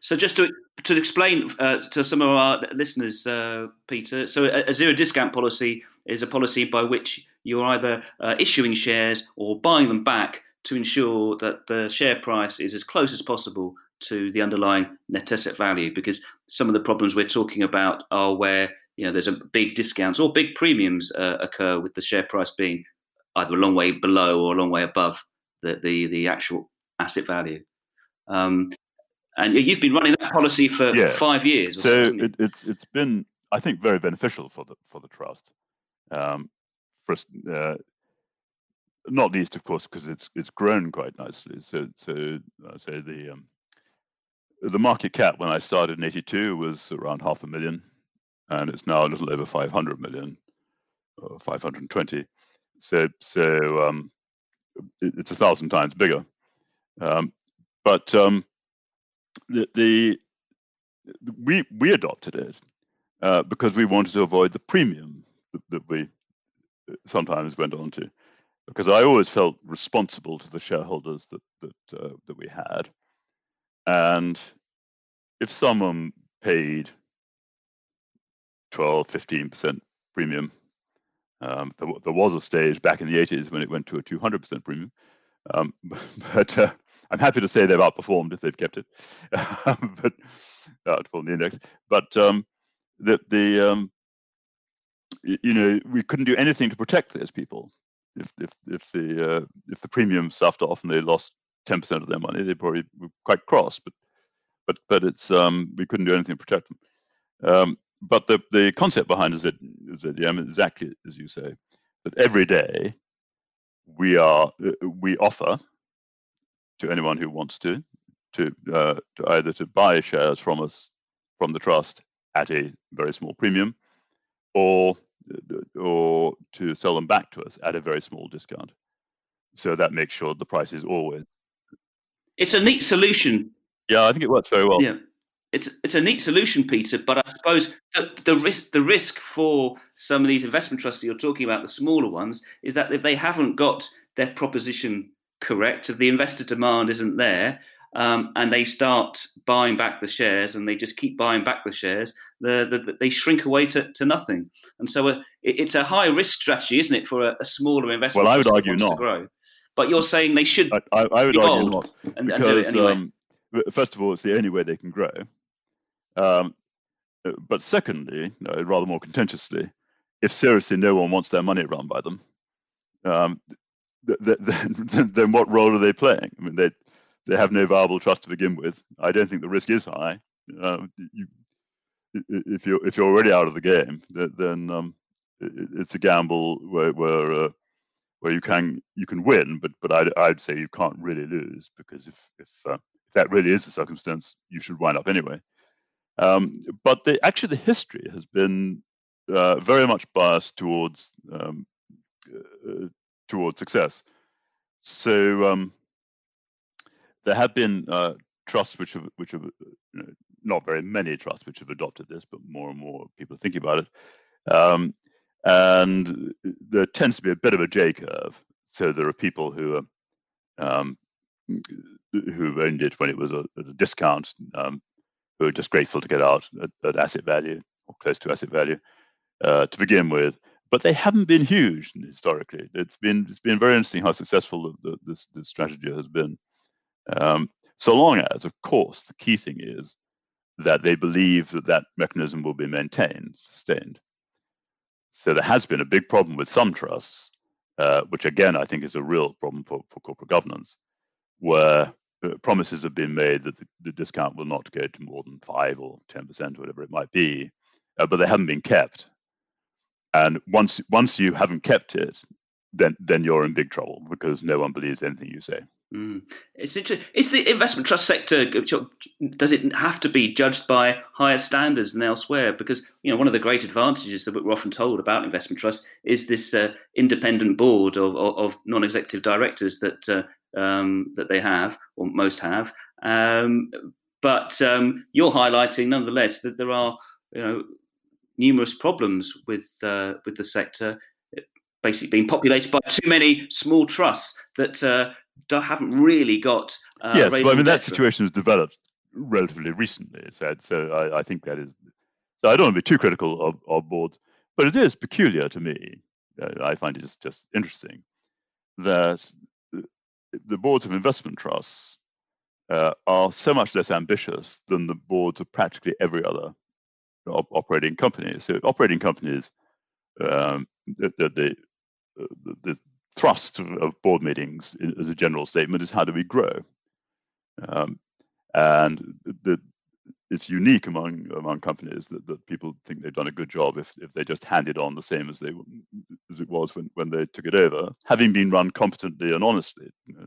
So just to to explain uh, to some of our listeners, uh, Peter, so a, a, zero discount policy is a policy by which you're either uh, issuing shares or buying them back to ensure that the share price is as close as possible to the underlying net asset value. Because some of the problems we're talking about are where you know there's a big discounts or big premiums uh, occur with the share price being either a long way below or a long way above the the, the actual asset value. Um, and you've been running that policy for five years. So it, it's it's been, I think, very beneficial for the for the trust. Um, for uh, not least, of course, because it's it's grown quite nicely. So so I say the um, the market cap when I started in '82 was around half a million, and it's now a little over 500 million. or 520. So so um, it, it's a thousand times bigger. Um, but um, the, the, we we adopted it uh, because we wanted to avoid the premium that, that we uh, sometimes went on to. Because I always felt responsible to the shareholders that that uh, that we had, and if someone paid 12, 15% premium. Um, there, there, was a stage back in the 80s when it went to a 200% premium. Um, but uh, I'm happy to say they've outperformed if they've kept it, but outperformed the index. But um, the, the um, you know, we couldn't do anything to protect those people. If if if the uh, if the premium stuffed off and they lost 10% of their money, they probably were quite cross. But but but it's um, we couldn't do anything to protect them. Um, but the, the concept behind is that is exactly as you say that every day we are uh, we offer to anyone who wants to to, uh, to either to buy shares from us from the trust at a very small premium or uh, or to sell them back to us at a very small discount. So that makes sure the price is always it's a neat solution. Yeah i think it works very well. Yeah it's it's a neat solution, Peter. But I suppose the, the risk the risk for some of these investment trusts that you're talking about, the smaller ones, is that if they haven't got their proposition correct, if the investor demand isn't there, um, and they start buying back the shares and they just keep buying back the shares, the, the, they shrink away to, to nothing. And so uh, it, it's a high risk strategy, isn't it, for a, a smaller investment? Well, I would argue not. Grow. But you're saying they should. I, I, I would argue not and, because and anyway. um, first of all, it's the only way they can grow. Um, uh, but secondly, uh, rather more contentiously, if seriously no one wants their money run by them, um, th- th- then, then what role are they playing? I mean, they they have no viable trust to begin with. I don't think the risk is high. Uh, you, if you're if you're already out of the game, then um, it, it's a gamble where where uh, where you can you can win, but but I'd, I'd say you can't really lose because if if uh, if that really is the circumstance, you should wind up anyway. Um, but the, actually, the history has been uh, very much biased towards um, uh, towards success. So um, there have been uh, trusts which have which have you know, not very many trusts which have adopted this, but more and more people are thinking about it. Um, and there tends to be a bit of a J curve. So there are people who are um, who owned it when it was a, a discount, are just grateful to get out at, at asset value or close to asset value uh, to begin with. But they haven't been huge historically. It's been it's been very interesting how successful the, the, this this strategy has been. Um, so long as, of course, the key thing is that they believe that that mechanism will be maintained, sustained. So there has been a big problem with some trusts, uh, which again I think is a real problem for, for corporate governance, where promises have been made that the, the, discount will not go to more than five or ten percent, whatever it might be, uh, but they haven't been kept. And once once you haven't kept it, then then you're in big trouble because no one believes anything you say. Mm. It's interesting. Is the investment trust sector does it have to be judged by higher standards than elsewhere? Because you know one of the great advantages that we're often told about investment trusts is this uh, independent board of, of, of, non-executive directors that uh, um, that they have, or most have. Um, but um, you're highlighting, nonetheless, that there are you know numerous problems with uh, with the sector, basically being populated by too many small trusts that uh, haven't really got. Uh, yes, well, I mean that situation has developed relatively recently. So, so I, I, think that is. So I don't want to be too critical of, of boards, but it is peculiar to me. Uh, I find it just, just interesting that the boards of investment trusts uh, are so much less ambitious than the boards of practically every other op- operating company. So operating companies, um, the, the, the, the, thrust of board meetings as a general statement is how do we grow? Um, and the, it's unique among among companies that, that people think they've done a good job if, if they just hand it on the same as they as it was when, when they took it over, having been run competently and honestly. You know,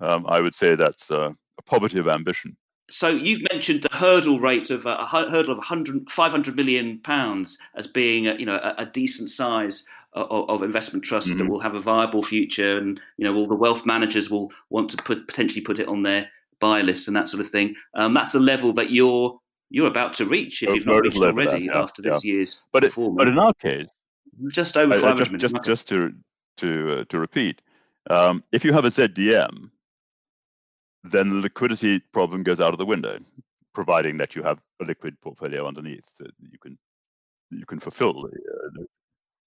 um, I would say that's uh, a poverty of ambition. So you've mentioned the hurdle rate of uh, a hurdle of 100, 500 million pounds as being a, you know a, a decent size of, of investment trust Mm-hmm. that will have a viable future, and you know all the wealth managers will want to put potentially put it on their buy list and that sort of thing. Um, that's a level that you're you're about to reach if you've not reached already that, yeah, after this year's But it, performance. but in our case, just over I- I 500 just just just to to uh, to repeat, um, if you have a ZDM, then the liquidity problem goes out of the window, providing that you have a liquid portfolio underneath that you can you can fulfill. The, uh, the-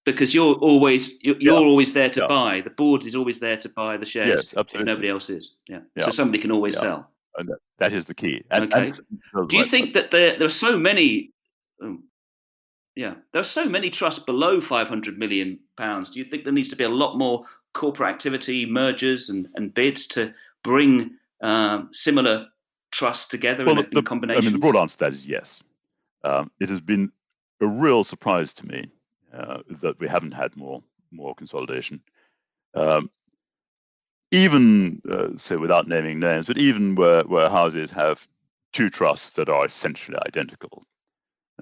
because you're always you're, you're always there to Yeah. buy. The board is always there to buy the shares yes, if absolutely. nobody else is. Yeah. Yeah. So somebody can always Yeah. sell. And that, is the key. And, Okay. and Do you think that there there are so many? Um, yeah, there are so many trusts below 500 million pounds. Do you think there needs to be a lot more corporate activity, mergers, and, and bids to bring um, similar trusts together Well, in, the- in combinations? I mean, the broad answer to that is yes. Um, it has been a real surprise to me uh, that we haven't had more more consolidation. Um, even uh, say without naming names, but even where, where houses have two trusts that are essentially identical,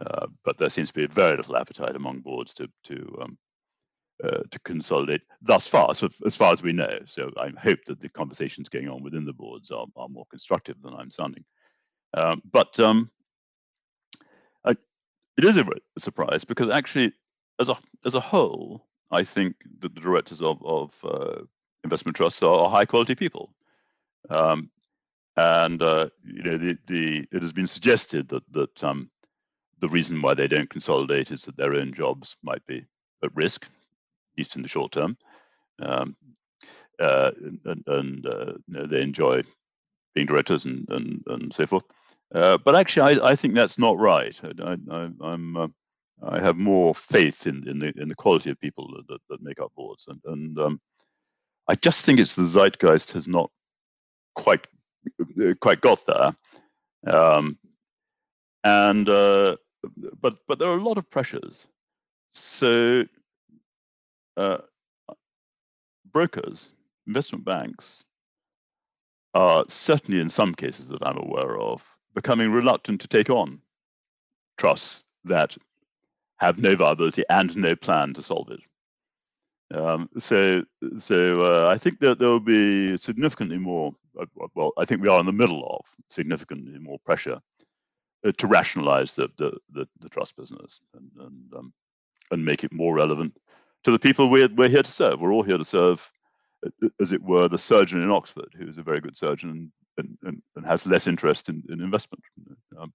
uh, but there seems to be very little appetite among boards to to um, uh, to consolidate thus far, so as far as we know. So I hope that the conversations going on within the boards are, are more constructive than I'm sounding. Um, but um, I, it is a surprise because actually, as a as a whole, I think that the directors of of uh, investment trusts are, high quality people, um, and uh, you know the the it has been suggested that that um, the reason why they don't consolidate is that their own jobs might be at risk, at least in the short term, um, uh, and, and uh, you know, they enjoy being directors and and, and so forth. Uh, but actually, I, I think that's not right. I, I, I'm uh, I have more faith in, in the in the quality of people that, that, that make up boards, and, and um, I just think it's the zeitgeist has not quite uh, quite got there, um, and uh, but but there are a lot of pressures. So uh, brokers, investment banks, are certainly in some cases that I'm aware of becoming reluctant to take on trusts that have no viability and no plan to solve it. Um, so, so uh, I think that there will be significantly more. Uh, well, I think we are in the middle of significantly more pressure uh, to rationalize the the, the, the trust business and and, um, and make it more relevant to the people we're we're here to serve. We're all here to serve, uh, as it were, the surgeon in Oxford, who is a very good surgeon and, and, and has less interest in, in investment, um,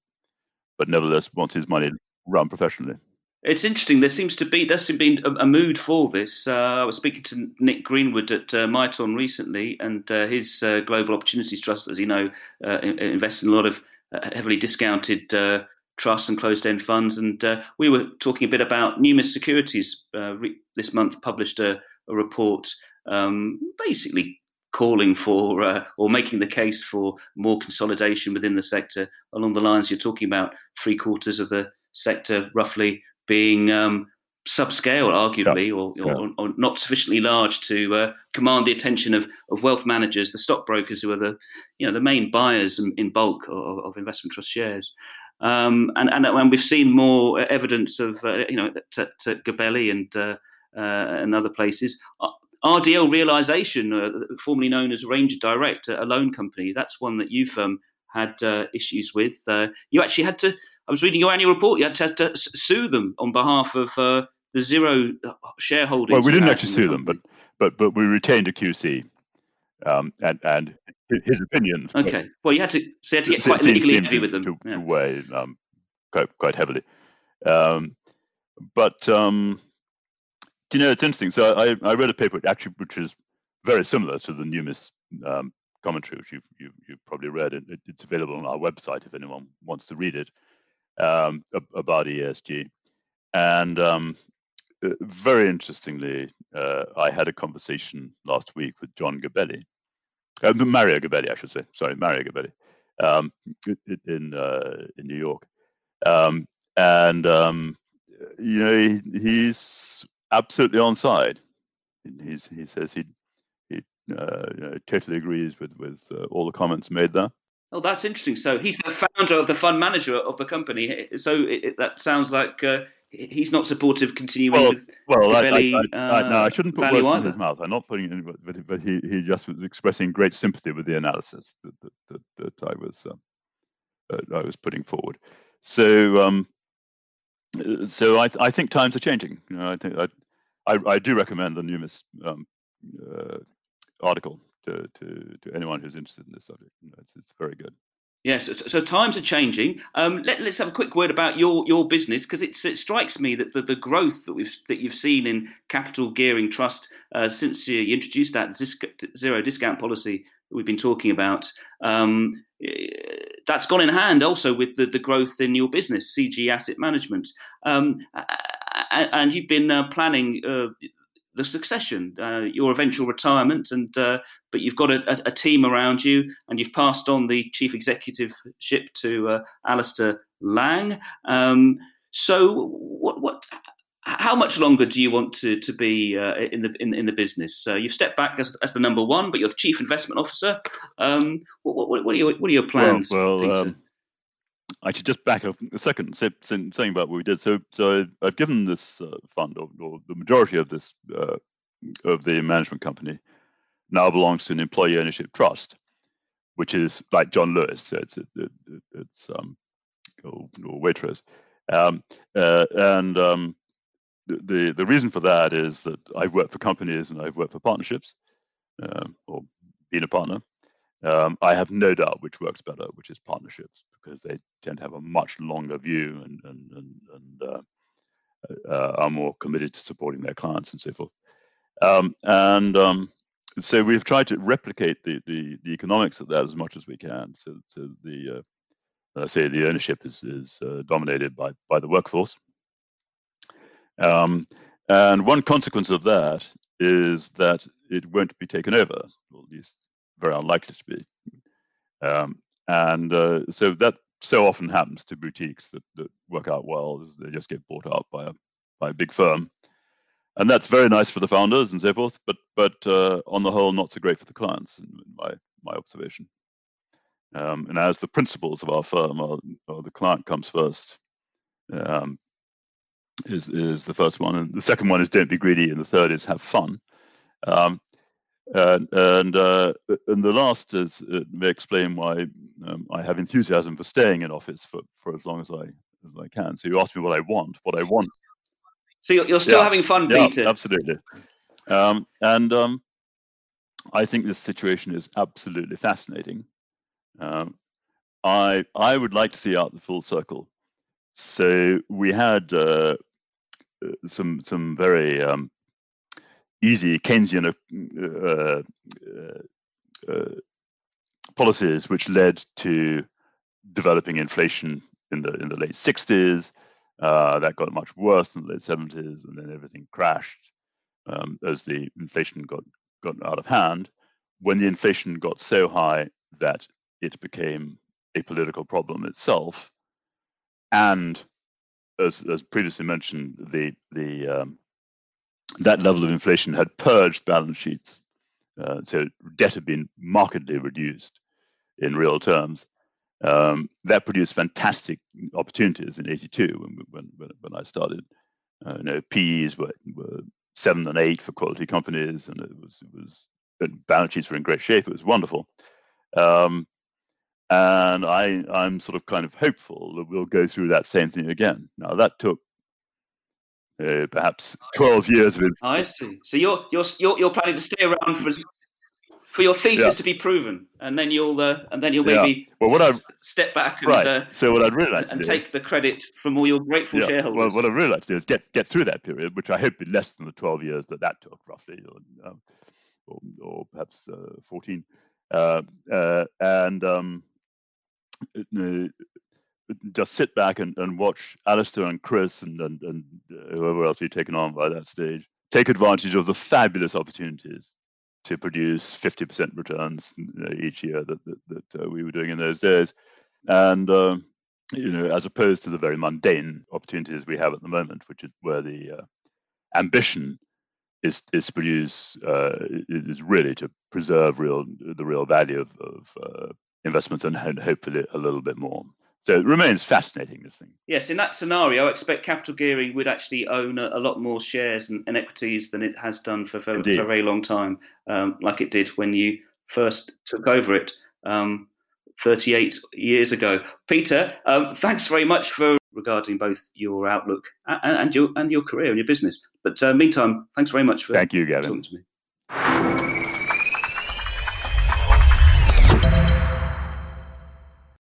but nevertheless wants his money run professionally. It's interesting. There seems to be there seems to be a, mood for this. Uh, I was speaking to Nick Greenwood at uh, Miton recently, and uh, his uh, Global Opportunities Trust, as you know, uh, invests in a lot of uh, heavily discounted uh, trusts and closed-end funds. And we were talking a bit about Numis Securities. Re- this month published a, a report, um, basically calling for uh, or making the case for more consolidation within the sector along the lines you're talking about. Three quarters of the sector, roughly being um, subscale, arguably, or, Yeah. or, not sufficiently large to uh, command the attention of, of wealth managers, the stockbrokers, who are the you know the main buyers in, in bulk of, of investment trust shares. Um, and, and and we've seen more evidence of uh, you know at, at, Gabelli and uh, uh, and other places. Uh, RDL Realization, uh, formerly known as Ranger Direct, a loan company, that's one that you've um, had uh, issues with. Uh, you actually had to. I was reading your annual report. You had to, to sue them on behalf of uh, the zero shareholders. Well, we didn't actually sue them, but but but we retained a QC, um, and and his opinions. okay. Well, you had to. So you had to get quite seemed- legally heavy with them. to, Yeah. to weigh um, quite quite heavily. Um, but um, do you know it's interesting? So I, I read a paper actually which is very similar to the Numis um, commentary, which you've, you've you've probably read. It, it's available on our website if anyone wants to read it um, about ESG. And um, uh, very interestingly, uh, I had a conversation last week with John Gabelli, uh, Mario Gabelli, I should say. Sorry, Mario Gabelli, um, in uh, in New York, um, and um, you know he, he's absolutely on side. He's, he says he he uh, you know, totally agrees with with uh, all the comments made there. Oh, that's interesting. So he's the founder of the fund manager of the company. So it, it, that sounds like uh, he's not supportive of continuing well, with well, I, belly, I, I, uh, no, I shouldn't put words in his mouth. I'm not putting it, but, but he, he just was expressing great sympathy with the analysis that that, that, that I was uh, I was putting forward. So um, so I, I think times are changing. You know, I think I, I, I do recommend the Numis um, uh, article to, to, to anyone who's interested in this subject. You know, it's, it's very good. Yes, so, times are changing. Um, let, us have a quick word about your, your business because it strikes me that the, the growth that we've that you've seen in capital gearing trust uh, since you introduced that zero discount policy that we've been talking about, um, that's gone in hand also with the, the growth in your business, CG Asset Management, um, and you've been uh, planning uh, the succession, uh, your eventual retirement, and uh, but you've got a, a, team around you, and you've passed on the chief executiveship to uh, Alastair Laing. Um, so, what, what, how much longer do you want to to be uh, in the in, in the business? Uh, you've stepped back as, as the number one, but you're the chief investment officer. Um, what, what, what, are your what are your plans, well, well um, I should just back up a second, say, saying about what we did. So, so I've given this uh, fund, or, or, the majority of this uh, of the management company, now belongs to an employee ownership trust, which is like John Lewis. So it's it, it, it's um, or, or um, uh, and um, the the reason for that is that I've worked for companies and I've worked for partnerships, um, or been a partner, um, I have no doubt which works better, which is partnerships, because they tend to have a much longer view and and and, and uh, uh, are more committed to supporting their clients and so forth. Um, and um, so we've tried to replicate the, the, the economics of that as much as we can. So, so the uh, say the ownership is is uh, dominated by by the workforce. Um, and one consequence of that is that it won't be taken over, or at least very unlikely to be. Um, and uh, so that so often happens to boutiques that, that work out well. They just get bought out by a by a big firm, and that's very nice for the founders and so forth. But but uh, on the whole, not so great for the clients, in, in my my observation. Um, and as the principles of our firm are, are the client comes first, um, is is the first one, and the second one is don't be greedy, and the third is have fun. Um, and and, uh, and the last is uh, may explain why um, I have enthusiasm for staying in office for, for as long as I as I can. So you ask me what I want. What I want. So you're, you're still yeah, having fun, yeah, Peter. Absolutely. Um, and um, I think this situation is absolutely fascinating. Um, I I would like to see out the full circle. So we had uh, uh some some very um, easy Keynesian uh, uh, uh, policies, which led to developing inflation in the in the late 60s. Uh, that got much worse in the late 70s, and then everything crashed um, as the inflation got got out of hand. When the inflation got so high that it became a political problem itself, and as as previously mentioned, the the um, that level of inflation had purged balance sheets. Uh, so debt had been markedly reduced in real terms. Um, that produced fantastic opportunities in '82 when, when, when I started. Uh, you know, PEs were, were seven and eight for quality companies, and it was it was balance sheets were in great shape. It was wonderful, um, and I I'm sort of kind of hopeful that we'll go through that same thing again. Now that took uh, perhaps 12 years of it. I see. So you're you're you're, you're planning to stay around for for your thesis yeah. to be proven, and then you'll uh, and then you'll maybe yeah. well, what I step back and right. Uh, so what I'd really like and, do, take the credit from all your grateful yeah. shareholders. Well, what I'd really like to do is get get through that period, which I hope be less than the 12 years that that took, roughly, or um, or, or, perhaps uh, 14, uh, uh, and um, just sit back and, and watch Alastair and Chris and, and, and uh, whoever else we've taken on by that stage take advantage of the fabulous opportunities to produce 50% returns each year that, that, that uh, we were doing in those days. And, uh, you know, as opposed to the very mundane opportunities we have at the moment, which is where the uh, ambition is, is to produce, uh, is really to preserve real, the real value of, of uh, investments and hopefully a little bit more. So it remains fascinating, this thing. Yes, in that scenario, I expect capital gearing would actually own a, a lot more shares and, and, equities than it has done for, for, for a very long time, um, like it did when you first took over it um, 38 years ago. Peter, um, thanks very much for regarding both your outlook and, and, your and your career and your business. But uh, meantime, thanks very much for Thank you, Gavin. talking to me.